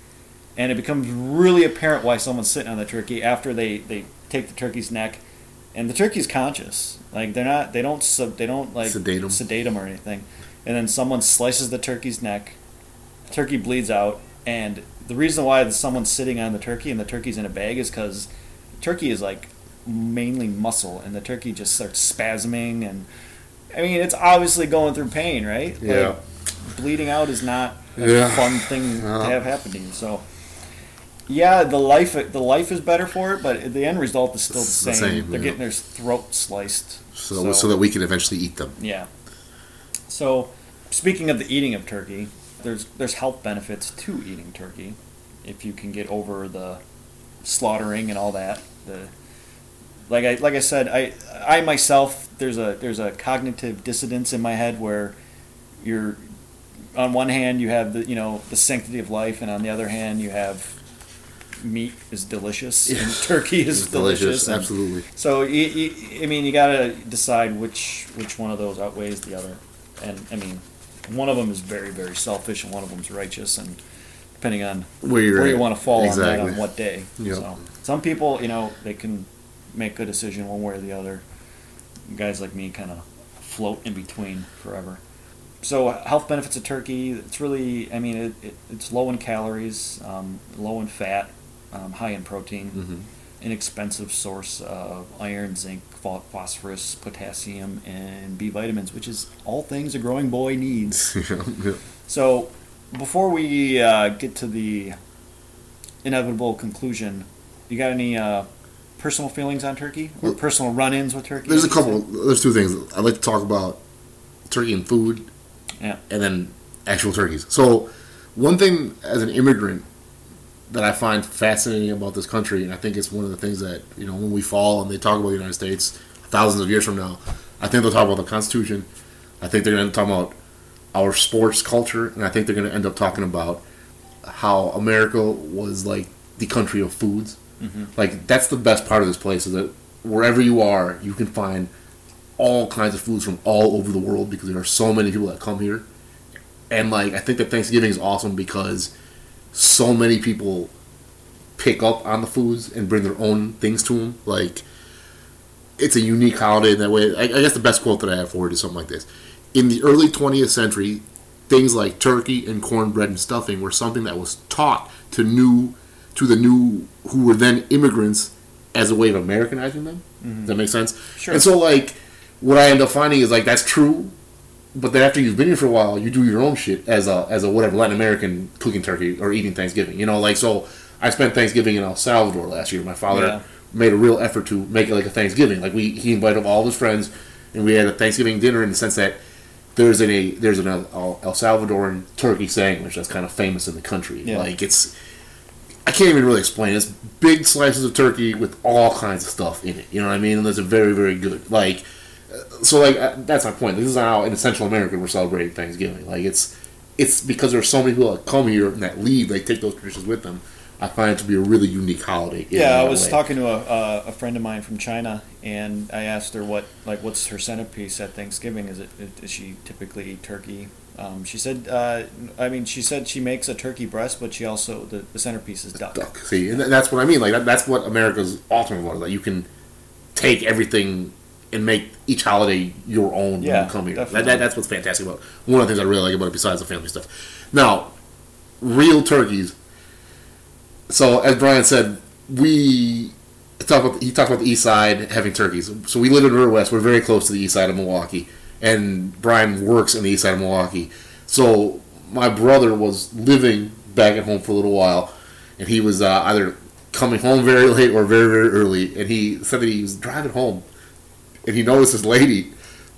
and it becomes really apparent why someone's sitting on the turkey after they, they take the turkey's neck. And the turkey's conscious. Like they're not they don't sub, they don't like Sedate 'em. sedate 'em or anything. And then someone slices the turkey's neck. Turkey bleeds out, and the reason why someone's sitting on the turkey and the turkey's in a bag is because turkey is like mainly muscle, and the turkey just starts spasming, and I mean it's obviously going through pain, right? Yeah. Like, bleeding out is not a Yeah. fun thing No. to uh-huh. have happen to you. So, yeah, the life the life is better for it, but the end result is still the It's the same. same, They're yeah. getting their throat sliced. So, so that we can eventually eat them. Yeah. So, speaking of the eating of turkey, there's there's health benefits to eating turkey, if you can get over the slaughtering and all that. The like I like I said, I I myself there's a there's a cognitive dissonance in my head where you're on one hand you have the you know the sanctity of life, and on the other hand you have meat is delicious and turkey is It's delicious. and- Absolutely. so you, you, I mean, you gotta decide which which one of those outweighs the other, and I mean, one of them is very very selfish, and one of them's righteous, and depending on Where you're you want to fall on that on what day. Yep. So some people, you know, they can make a decision one way or the other. Guys like me kind of float in between forever. So health benefits of turkey, it's really, I mean, it, it, it's low in calories, um, low in fat, um, high in protein hmm inexpensive source of iron, zinc, phosphorus, potassium, and B vitamins, which is all things a growing boy needs. yeah. So, before we uh, get to the inevitable conclusion, you got any uh, personal feelings on turkey or Well, personal run-ins with turkey? There's a couple. There's two things. I'd like to talk about turkey and food, Yeah. and then actual turkeys. So, one thing as an immigrant that I find fascinating about this country, and I think it's one of the things that you know when we fall and they talk about the United States thousands of years from now, I think they'll talk about the Constitution. I think they're going to talk about our sports culture, and I think they're going to end up talking about how America was like the country of foods. Mhm. Like that's the best part of this place is that wherever you are, you can find all kinds of foods from all over the world because there are so many people that come here. And like I think that Thanksgiving is awesome because so many people pick up on the foods and bring their own things to them. Like, it's a unique holiday in that way. I, I guess the best quote that I have for it is something like this: In the early 20th century, things like turkey and cornbread and stuffing were something that was taught to new to the new who were then immigrants as a way of Americanizing them. Does mm-hmm. that make sense? Sure. And so, like, what I end up finding is like that's true, but then after you've been here for a while, you do your own shit as a as a whatever Latin American cooking turkey or eating Thanksgiving. You know, like so. I spent Thanksgiving in El Salvador last year. My father Yeah. made a real effort to make it like a Thanksgiving. Like we, he invited all of his friends, and we had a Thanksgiving dinner in the sense that there's an a there's an El, El Salvadoran turkey sandwich that's kind of famous in the country. Yeah. Like it's, I can't even really explain. it. It's big slices of turkey with all kinds of stuff in it. You know what I mean? And it's a very very good. Like, so like uh, that's my point. This is how in Central America we're celebrating Thanksgiving. Like it's it's because there's so many people that come here and that leave. They take those traditions with them. I find it to be a really unique holiday. Yeah, I was talking to a, a, a friend of mine from China, and I asked her what like what's her centerpiece at Thanksgiving. Is it is she typically eat turkey? Um, she said, uh, I mean, she said she makes a turkey breast, but she also the, the centerpiece is duck. duck. See, and that's what I mean. Like that, that's what America's ultimate was. That you can take everything and make each holiday your own when Yeah, you come here. That, that, that's what's fantastic about. it. One of the things I really like about it, besides the family stuff. Now, real turkeys. So as Brian said, we talk about he talked about the east side having turkeys. So we live in Riverwest. We're very close to the east side of Milwaukee, and Brian works in the east side of Milwaukee. So my brother was living back at home for a little while, and he was uh, either coming home very late or very very early. And he said that he was driving home, and he noticed this lady,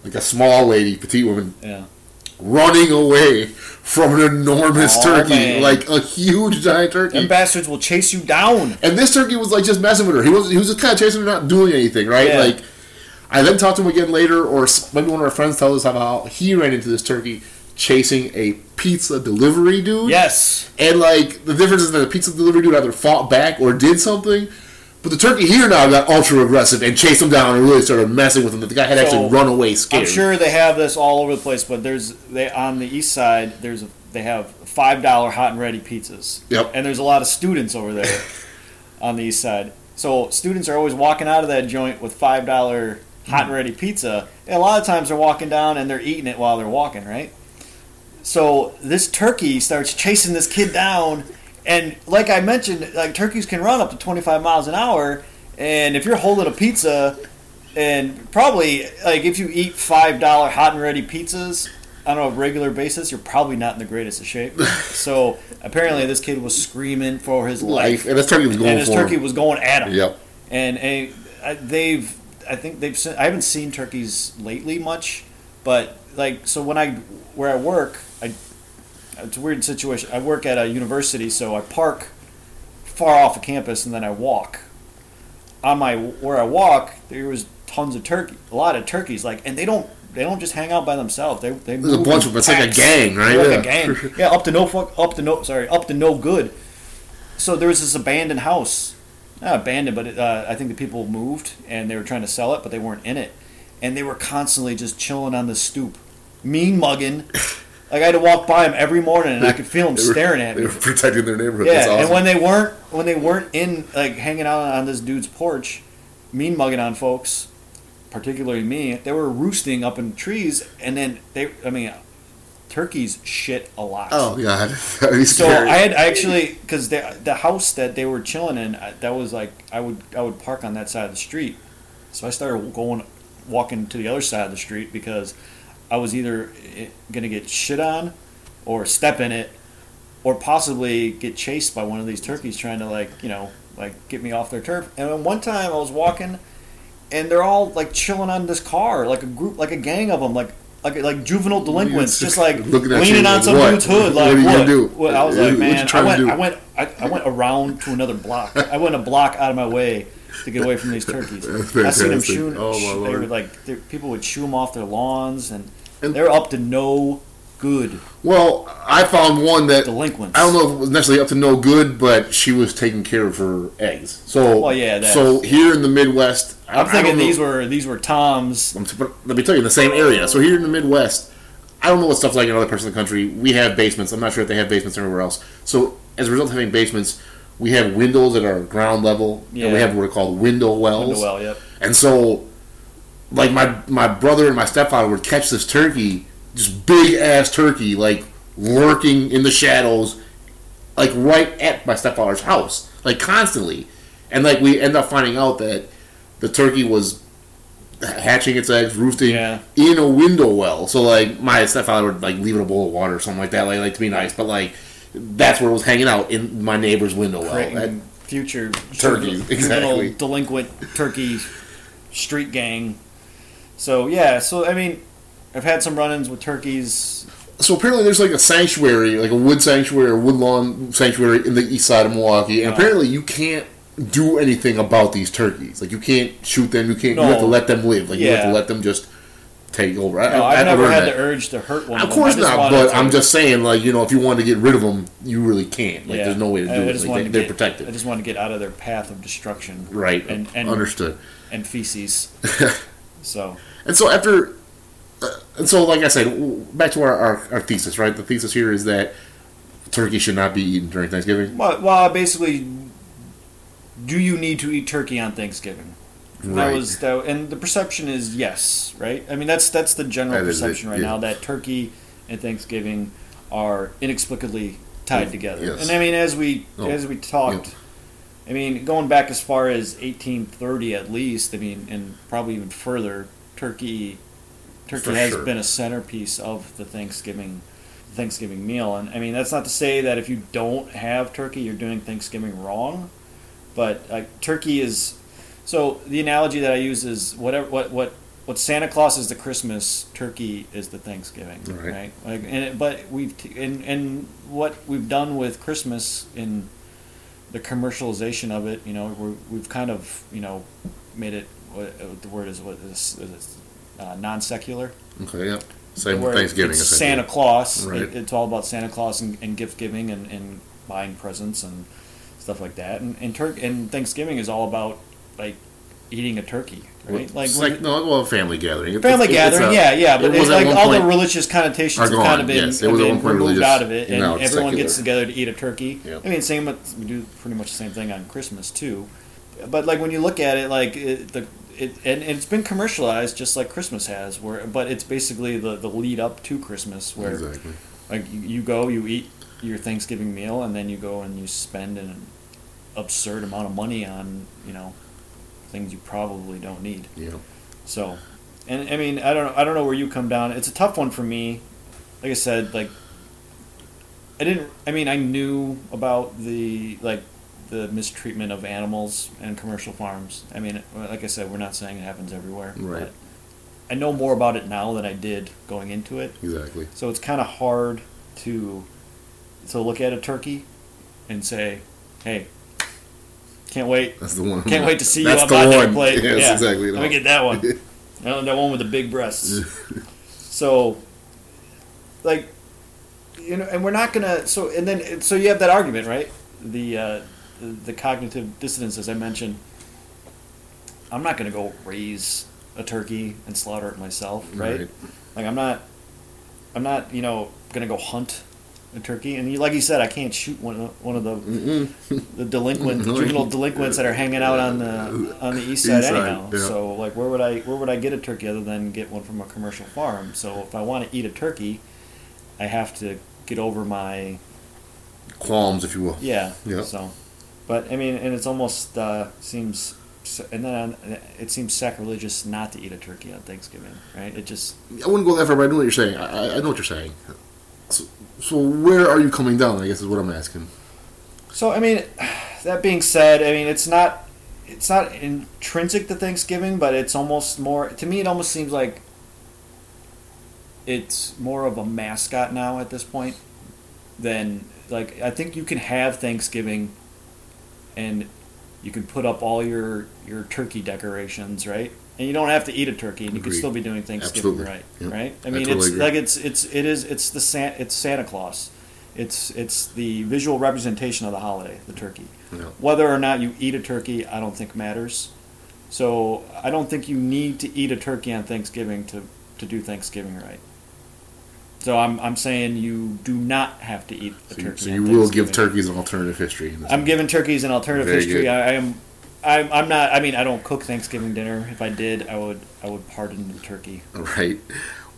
like a small lady, petite woman, Yeah, running away from an enormous Oh, turkey, man. like a huge giant turkey. them bastards will chase you down. And this turkey was like just messing with her. He was he was just kind of chasing her, not doing anything, right? Yeah. Like, I then talked to him again later, or maybe one of our friends tells us how he ran into this turkey chasing a pizza delivery dude. Yes, And like the difference is that the pizza delivery dude either fought back or did something. But the turkey here now got ultra aggressive and chased him down and really started messing with him. The guy had So, actually run away scared. I'm sure they have this all over the place, but there's they on the east side. There's a, they have five dollar hot and ready pizzas. Yep. And there's a lot of students over there on the east side. So students are always walking out of that joint with five dollar hot and ready pizza. And a lot of times they're walking down and they're eating it while they're walking, right? So this turkey starts chasing this kid down, and like I mentioned, like turkeys can run up to 25 miles an hour, and if you're holding a pizza, and probably like if you eat five dollar hot and ready pizzas on a regular basis, you're probably not in the greatest of shape. so apparently, this kid was screaming for his life, life, and this turkey was going and his for turkey him. was going at him Yep. and a, I- they've I think they've I haven't seen turkeys lately much, but like so when I where I work, it's a weird situation. I work at a university, so I park far off of campus and then I walk. On my where I walk, there was tons of turkey, a lot of turkeys, like, and they don't they don't just hang out by themselves. They they There's a move bunch of them. It's like a gang, right? They're Yeah. A gang. Yeah, up to no fuck, up to no sorry, up to no good. So there was this abandoned house, not abandoned, but it, uh, I think the people moved and they were trying to sell it, but they weren't in it, and they were constantly just chilling on the stoop, mean mugging. Like I had to walk by them every morning, and I could feel them They were- staring at They me. were protecting their neighborhood. Yeah, awesome. and when they weren't when they weren't in like hanging out on this dude's porch, mean mugging on folks, particularly me, they were roosting up in trees, and then they, I mean, turkeys shit a lot. oh god, So. I had I actually because the the house that they were chilling in that was like I would I would park on that side of the street, so I started going walking to the other side of the street because I was either eh, gonna get shit on, or step in it, or possibly get chased by one of these turkeys trying to like you know like get me off their turf. And then one time I was walking, and they're all like chilling on this car like a group like a gang of them like. Like, like juvenile delinquents, just like leaning on like, some what? dude's hood. What Like, gonna what? do? I was What- like, man, I went. I went, I, I went around to another block. I went a block out of my way to get away from these turkeys. That's I seen them fantastic. shooting. Oh, my they Lord. were like, people would shoo them off their lawns, and, And- they're up to no good well, I found one that delinquents. I don't know if it was necessarily up to no good, but she was taking care of her eggs. So, Well, yeah, that's- so here in the Midwest, I- I'm I thinking don't know- these were these were toms. I'm t- but let me tell you, in the same area. So here in the Midwest, I don't know what stuff's like in other parts of the country. We have basements. I'm not sure if they have basements everywhere else. So as a result of having basements, we have windows that are ground level, and we have what are called window wells. Window well, yep. And so, like my my brother and my stepfather would catch this turkey, just big ass turkey, like lurking in the shadows, like right at my stepfather's house, like constantly. And like we end up finding out that the turkey was hatching its eggs, roosting Yeah. in a window well. So like my stepfather would like leave it a bowl of water or something like that, like like to be nice. But like that's where it was hanging out in my neighbor's window well. Creating That- future Turkey, juvenile- exactly. delinquent turkey street gang. So yeah, so I mean, I've had some run-ins with turkeys. so apparently there's like a sanctuary, like a wood sanctuary or woodlawn sanctuary in the east side of Milwaukee, and Oh. apparently you can't do anything about these turkeys. Like you can't shoot them. You can't. You have to let them live. Like you have to let them just take over. I, No, I, I've I never had that. the urge to hurt one. Of course I just not, but I'm just saying, like you know, if you want to get rid of them, you really can't. Like yeah, there's no way to do I, I it. just Like, they, they're protected. I just want to get out of their path of destruction. right. and- and- understood. and feces. so And so after, uh, and so like I said, back to our, our, our thesis, right? The thesis here is that turkey should not be eaten during Thanksgiving. well, well, basically, do you need to eat turkey on Thanksgiving? That was that, and the perception is yes, right? I mean, that's that's the general That is it, perception right yeah. now that turkey and Thanksgiving are inexplicably tied together. Yes. And I mean, as we Oh, as we talked, I mean, going back as far as 1830 at least, I mean, and probably even further, turkey turkey For has sure. been a centerpiece of the Thanksgiving Thanksgiving meal. And I mean, that's not to say that if you don't have turkey, you're doing Thanksgiving wrong. But like turkey is, so the analogy that I use is whatever what what what Santa Claus is the Christmas, turkey is the Thanksgiving, Right. right? Like, and but we've t- and and what we've done with Christmas in the commercialization of it, you know, we're, we've kind of you know made it what the word is what is, is uh, non secular. Okay, yeah. Same with Thanksgiving. It's. Santa Claus. Right. It, it's all about Santa Claus and, and gift giving and, and buying presents and stuff like that. And and, Tur- and Thanksgiving is all about like eating a turkey, right? Well, it's when like no, well, family gathering. Family it's- it's gathering, a- yeah, yeah. But it it's like all the religious connotations have kind of been, yes. It was been removed out of it, and and everyone secular. gets together to eat a turkey. Yep. I mean, same with we do pretty much the same thing on Christmas too. But like when you look at it, like it, the it and it's been commercialized just like Christmas has, where but it's basically the the lead up to Christmas where Exactly. like you go, you eat your Thanksgiving meal, and then you go and you spend an absurd amount of money on you know things you probably don't need. Yeah. So, and I mean, I don't, I don't know where you come down. It's a tough one for me. Like I said, like I didn't. I mean, I knew about the like the mistreatment of animals and commercial farms. I mean, like I said, we're not saying it happens everywhere. Right. But I know more about it now than I did going into it. Exactly. So it's kind of hard to to look at a turkey and say, "Hey, can't wait, That's the one. can't wait to see you That's on the my dinner one. plate." Yes, yeah, exactly. Let me get that one. that that one with the big breasts. so, like, you know, and we're not gonna. So and then so you have that argument, right? The uh, the, the cognitive dissonance, as I mentioned. I'm not gonna go raise a turkey and slaughter it myself, right? Right. Like I'm not, I'm not, you know, gonna go hunt a turkey. And you, like you said, I can't shoot one of one of the Mm-mm. the delinquent juvenile delinquents that are hanging out on the on the east side East side, anyhow. yeah. So like, where would I where would I get a turkey other than get one from a commercial farm? So if I want to eat a turkey, I have to get over my Qualms, if you will. yeah. Yeah. So, but I mean, and it's almost uh, seems. And then it seems sacrilegious not to eat a turkey on Thanksgiving, right? It just I wouldn't go that far, but I know what you're saying. I, I- I know what you're saying. So, so where are you coming down? I guess is what I'm asking. So I mean, that being said, I mean it's not it's not intrinsic to Thanksgiving, but it's almost more to me. It almost seems like it's more of a mascot now at this point than like I think you can have Thanksgiving and you can put up all your your turkey decorations, right? And you don't have to eat a turkey, and you can still be doing Thanksgiving Absolutely. right, Yep. right? I I mean, totally it's agree. like it's it's it is it's the San, it's Santa Claus. It's it's the visual representation of the holiday, the turkey. You Whether or not you eat a turkey, I don't think matters. So I don't think you need to eat a turkey on Thanksgiving to, to do Thanksgiving right. So I'm I'm saying you do not have to eat a So you, turkey. so on you will give turkeys an alternative history. In this I'm giving turkeys an alternative Very history. good. I, I am. I'm, I'm not. I mean, I don't cook Thanksgiving dinner. If I did, I would. I would pardon the turkey. Right.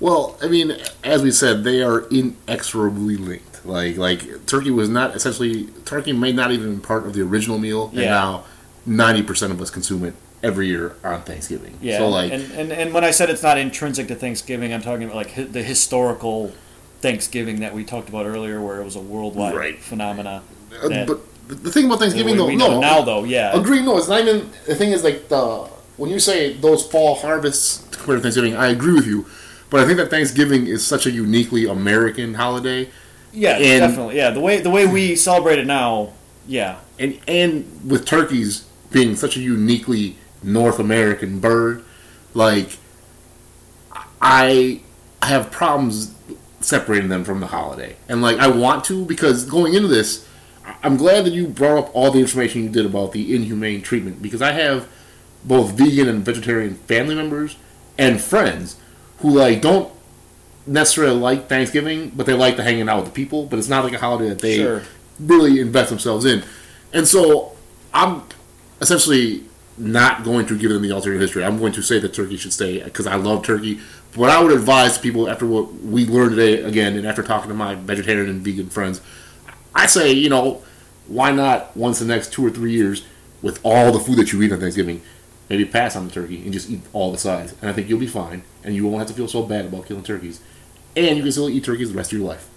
Well, I mean, as we said, they are inexorably linked. Like, like turkey was not essentially turkey may not even been part of the original meal, and Yeah. now ninety percent of us consume it every year on Thanksgiving. Yeah. So like, and, and and when I said it's not intrinsic to Thanksgiving, I'm talking about like hi- the historical Thanksgiving that we talked about earlier, where it was a worldwide phenomenon. Right. phenomena. uh, but the thing about Thanksgiving, we, though, we no, now though, yeah. agree. No, it's not even. The thing is, like the when you say those fall harvests compared to Thanksgiving, I agree with you. But I think that Thanksgiving is such a uniquely American holiday. Yeah, and- definitely. Yeah, the way the way we celebrate it now, yeah, and and with turkeys being such a uniquely North American bird, like I have problems separating them from the holiday, and like I want to because going into this, I'm glad that you brought up all the information you did about the inhumane treatment because I have both vegan and vegetarian family members and friends who like don't necessarily like Thanksgiving, but they like to hanging out with the people. But it's not like a holiday that they Sure. really invest themselves in. And so I'm essentially not going to give them the alternate history. I'm going to say that turkey should stay because I love turkey. But What I would advise people after what we learned today again, and after talking to my vegetarian and vegan friends, I say you know why not once the next two or three years with all the food that you eat on Thanksgiving, maybe pass on the turkey and just eat all the sides, and I think you'll be fine, and you won't have to feel so bad about killing turkeys, and you can still eat turkeys the rest of your life.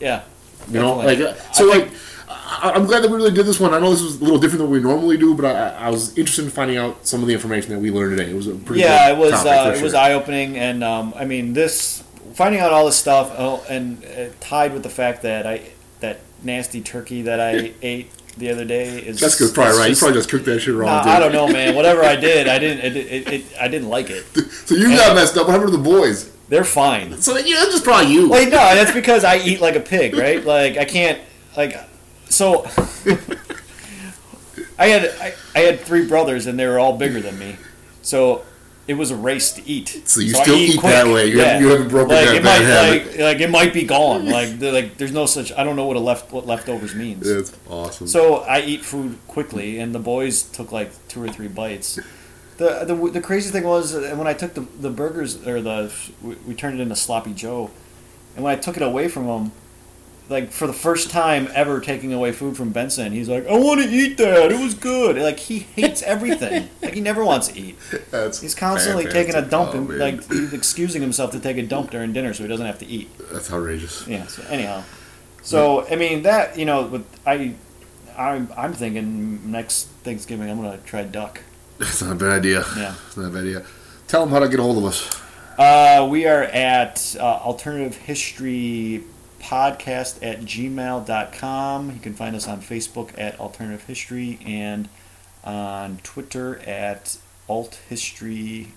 yeah. You know, Definitely. like uh, so. I like, I, I'm glad that we really did this one. I know this was a little different than we normally do, but I, I was interested in finding out some of the information that we learned today. It was a pretty yeah, it was uh, it was eye opening, and um, I mean this finding out all this stuff, oh, and uh, tied with the fact that I that nasty turkey that I ate the other day is Jessica's probably it's right. just- you probably just cooked that shit wrong. Nah, dude. I don't know, man. Whatever I did, I didn't. It, it, it, I didn't like it. So you got messed up. What happened to the boys? They're fine. So yeah, that's just probably you. Wait, no, that's because I eat like a pig, right? Like I can't, like, so. I had I, I had three brothers and they were all bigger than me, so it was a race to eat. So you I still eat quick. that way. You haven't- you haven't broken like, that it might, habit. Like, like it might be gone. Like like there's no such. I don't know what a left what leftovers means. That's awesome. So I eat food quickly, and the boys took like two or three bites. The the, the crazy thing was uh, when I took the, the burgers or the we, we turned it into sloppy Joe, and when I took it away from him, like for the first time ever taking away food from Benson, he's like, "I want to eat that. It was good." Like he hates everything. like he never wants to eat. that's He's constantly taking a dump Oh, and man. like he's excusing himself to take a dump during dinner so he doesn't have to eat. that's outrageous. Yeah. So anyhow, so I mean that you know, with I, I'm I'm thinking next Thanksgiving I'm gonna try duck. That's not a bad idea. Yeah. It's not a bad idea. Tell them how to get a hold of us. Uh, we are at uh, alternative history podcast at gmail.com. You can find us on Facebook at alternative history and on Twitter at alt history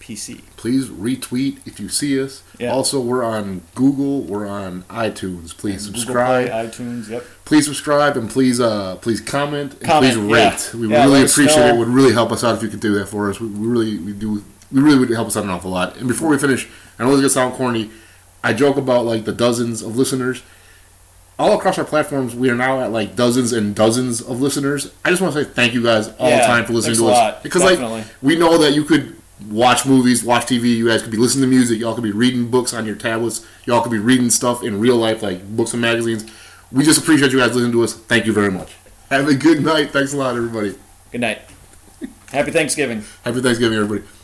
PC. Please retweet if you see us. Yeah. Also, we're on Google. We're on iTunes. Please Google subscribe. Play, iTunes. Yep. please subscribe and please uh please comment and Comment, please yeah. rate. We Yeah, really appreciate know. it. It would really help us out if you could do that for us. We, we really we do we really would help us out an awful lot. And before we finish, I know this is gonna sound corny. I joke about like the dozens of listeners. All across our platforms, we are now at like dozens and dozens of listeners. I just want to say thank you guys all the time for listening to a us lot. because Definitely. like we know that you could watch movies, watch TV. You guys could be listening to music. Y'all could be reading books on your tablets. Y'all could be reading stuff in real life, like books and magazines. We just appreciate you guys listening to us. Thank you very much. Have a good night. Thanks a lot, everybody. Good night. Happy Thanksgiving. Happy Thanksgiving, everybody.